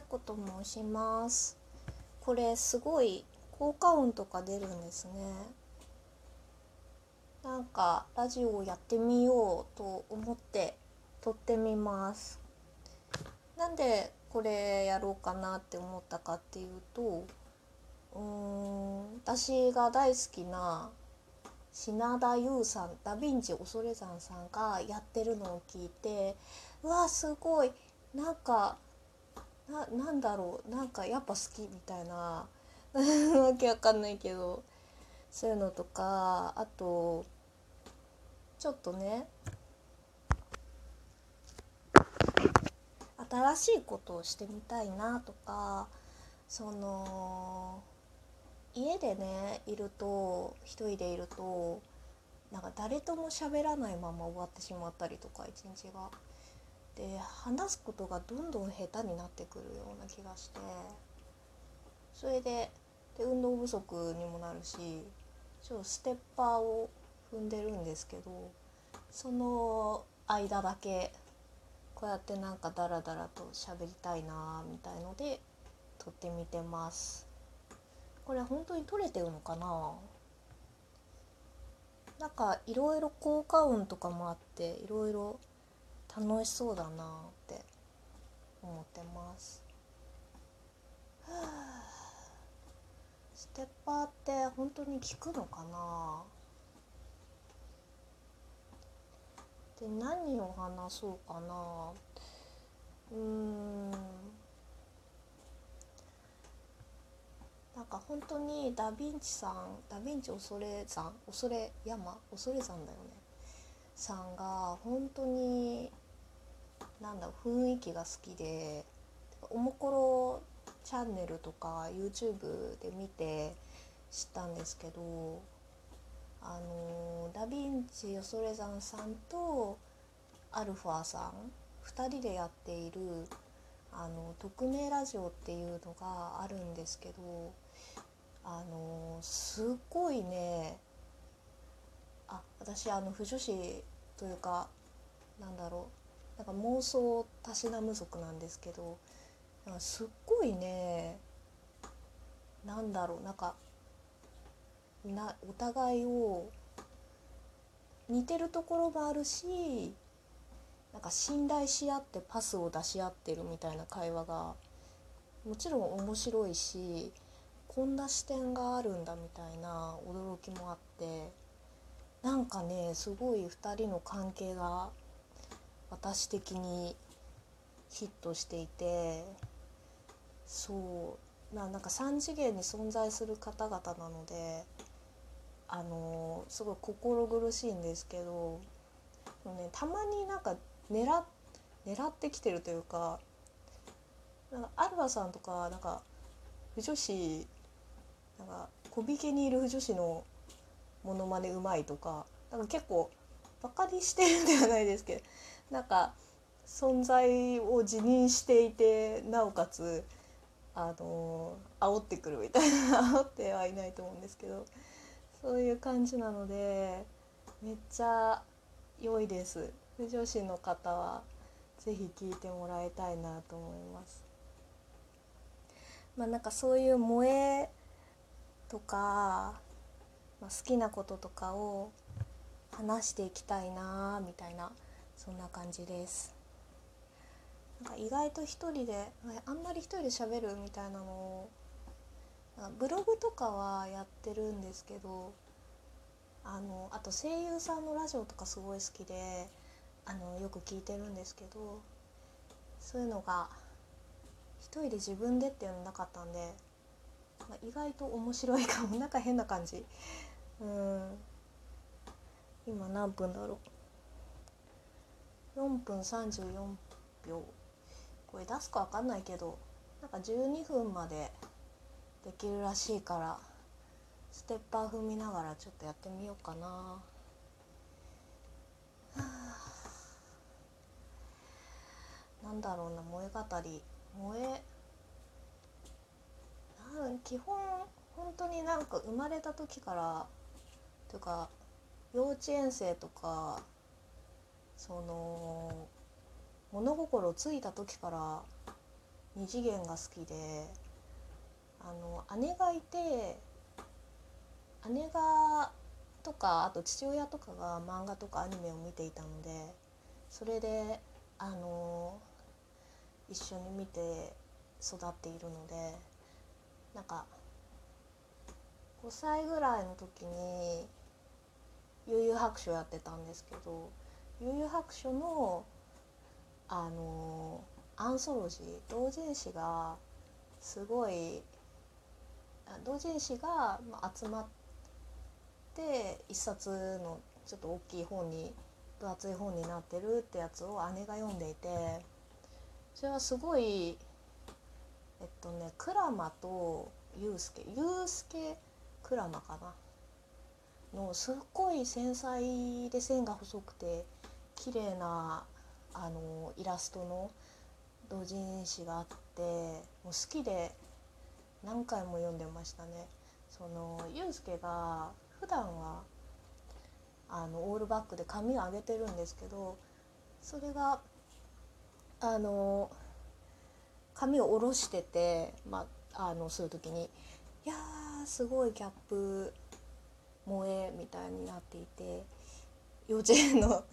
いこと申します。これすごい効果音とか出るんですね。なんかラジオをやってみようと思って撮ってみます。なんでこれやろうかなって思ったかっていうとうーん私が大好きな品田優さんダ・ヴィンチ恐山さんがやってるのを聞いてうわすごい。なんかななんだろうなんかやっぱ好きみたいな。わけわかんないけど。そういうのとかあとちょっとね。新しいことをしてみたいなとかその家でねいると一人でいるとなんか誰とも喋らないまま終わってしまったりとか一日が。で話すことがどんどん下手になってくるような気がして。それでで運動不足にもなるしちょっとステッパーを踏んでるんですけどその間だけこうやってなんかダラダラと喋りたいなみたいので撮ってみてます。これ本当に撮れてるのかな？なんかいろいろ効果音とかもあっていろいろ楽しそうだなって思ってます。はあ、ステッパーって本当に効くのかな？で何を話そうかな？うーん。なんか本当にダ・ヴィンチさんダ・ヴィンチ恐れ山恐れ山恐れ山だよね。さんが本当になんだ雰囲気が好きでおもころチャンネルとか YouTube で見て知ったんですけどあのダ・ヴィンチ恐山さんとアルファさん2人でやっているあの匿名ラジオっていうのがあるんですけどあのすっごいねあ私あの腐女子というかなんだろうなんか妄想たしなむ族なんですけどなんかすっごいねなんだろうなんかなお互いを似てるところもあるしなんか信頼し合ってパスを出し合ってるみたいな会話がもちろん面白いしこんな視点があるんだみたいな驚きもあってなんかねすごい2人の関係が私的にヒットしていてそうななんか3次元に存在する方々なのであのすごい心苦しいんですけど、ね、たまになんか狙狙ってきてるというかなんかアルファさんとかなんか不女子なんか小引けにいる不女子のモノマネうまいとかなんか結構バカにしてるんではないですけどなんか存在を辞任していてなおかつあの煽ってくるみたいな煽ってはいないと思うんですけどそういう感じなのでめっちゃ良いです女子の方は是非聞いてもらいたいなと思います。まあなんかそういう萌えとか、まあ、好きなこととかを話していきたいなみたいなそんな感じです。なんか意外と一人であんまり一人で喋るみたいなのをブログとかはやってるんですけどあのあと声優さんのラジオとかすごい好きであのよく聞いてるんですけどそういうのが一人で自分でっていうのなかったんで、まあ、意外と面白いかも。なんか変な感じ。うん。今何分だろう。4分34秒これ出すか分かんないけどなんか12分までできるらしいからステッパー踏みながらちょっとやってみようかな。なんだろうな萌え語り萌えなん基本本当になんか生まれた時からというか幼稚園生とかその物心ついた時から二次元が好きであの姉がいて姉がとかあと父親とかが漫画とかアニメを見ていたのでそれであの一緒に見て育っているのでなんか5歳ぐらいの時に悠々白書やってたんですけど悠々白書のあのアンソロジー同人誌がすごい同人誌が集まって一冊のちょっと大きい本に分厚い本になってるってやつを姉が読んでいてそれはすごいえっとねクラマとユウスケユウスケクラマかなのすっごい繊細で線が細くて綺麗なあのイラストの同人誌があってもう好きで何回も読んでましたね。そのユウスケが普段はあのオールバックで髪を上げてるんですけどそれがあの髪を下ろしてて、まあ、あのそういう時にいやーすごいギャップ萌えみたいになっていて幼稚園の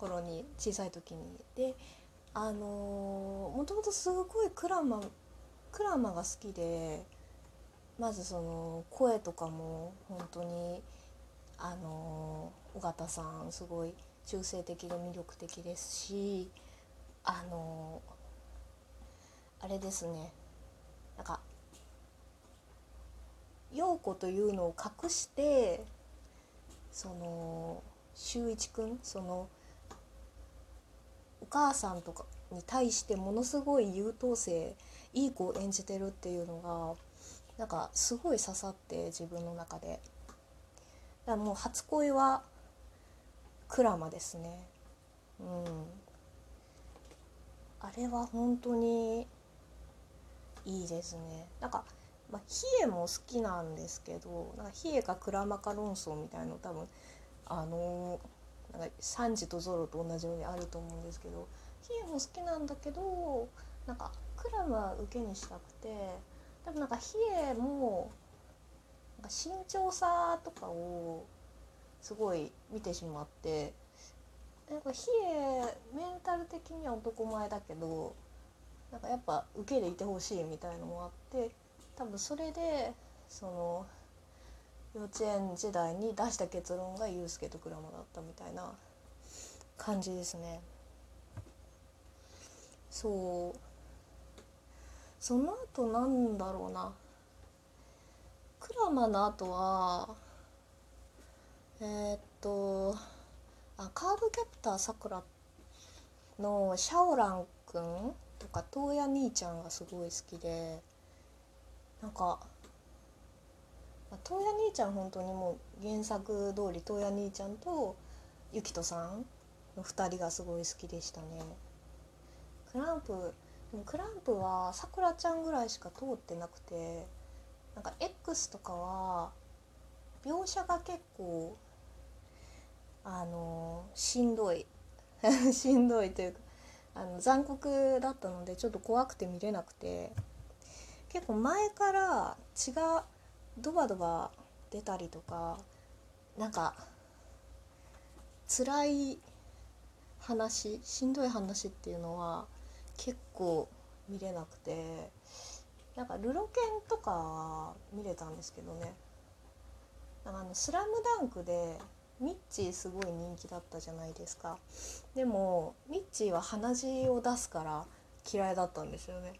頃に小さい時に。であのもともとすごいクラマクラマが好きでまずその声とかも本当にあの尾形さんすごい中性的で魅力的ですしあのあれですね。なんか陽子というのを隠してその修一くんその母さんとかに対してものすごい優等生いい子を演じてるっていうのがなんかすごい刺さって自分の中で。だからもう初恋はクラマですね。うん。あれは本当にいいですね。なんかまあ、冷えも好きなんですけどなんか冷えかクラマか論争みたいの多分あのなんかサンジとゾロと同じようにあると思うんですけど冷えも好きなんだけどなんかクラムは受けにしたくてでもなんか冷えもなんか慎重さとかをすごい見てしまってなんか冷えメンタル的には男前だけどなんかやっぱ受けでいてほしいみたいのもあって多分それでその幼稚園時代に出した結論がユースケとクラマだったみたいな感じですね。そうその後なんだろうなクラマの後はえー、っとあカードキャプターさくらのシャオランくんとか東野兄ちゃんがすごい好きでなんか東野兄ちゃん本当にもう原作通り東野兄ちゃんとゆきとさんの2人がすごい好きでしたね。クランプでもクランプはさくらちゃんぐらいしか通ってなくてなんか X とかは描写が結構あのしんどい しんどいというかあの残酷だったのでちょっと怖くて見れなくて結構前から血がドバドバ出たりとかなんか辛い話しんどい話っていうのは結構見れなくてなんかルロケンとかは見れたんですけどね。なんかあの「スラムダンクでミッチーすごい人気だったじゃないですか。でもミッチーは鼻血を出すから嫌いだったんですよね。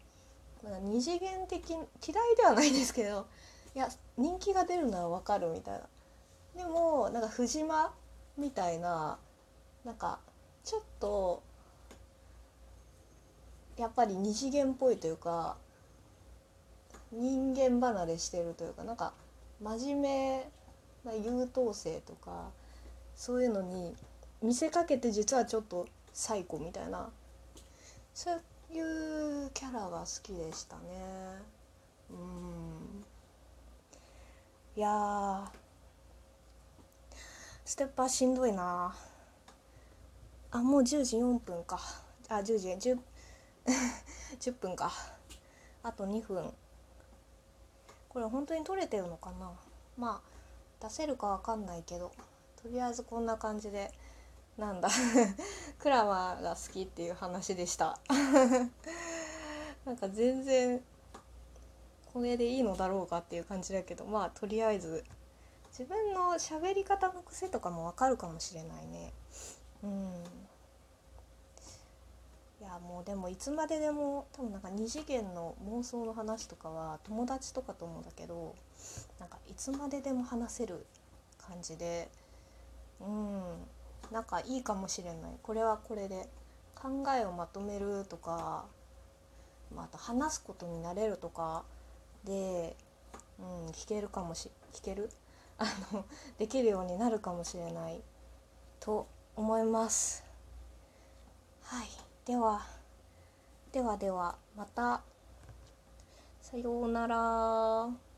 二次元的嫌いではないですけどいや人気が出るのは分かるみたいな。でもなんか藤間みたいななんかちょっとやっぱり二次元っぽいというか人間離れしてるというかなんか真面目な優等生とかそういうのに見せかけて実はちょっとサイコみたいなそういうキャラが好きでしたね。うん。いやステッパーしんどいな。あもう10時4分か。あ10時 10, 10 分か。あと2分。これ本当に撮れてるのかな？まあ出せるかわかんないけど。とりあえずこんな感じで。なんだ。クラマーが好きっていう話でした。なんか全然これでいいのだろうかっていう感じだけどまあとりあえず自分の喋り方の癖とかもわかるかもしれないね。うん。いやもうでもいつまででも多分なんか二次元の妄想の話とかは友達とかと思うんだけどなんかいつまででも話せる感じでうん。なんかいいかもしれない。これはこれで考えをまとめるとか、まあ、あと話すことになれるとかで、うん、聞けるかもし聞ける？あのできるようになるかもしれないと思います。はいではではではまたさようなら。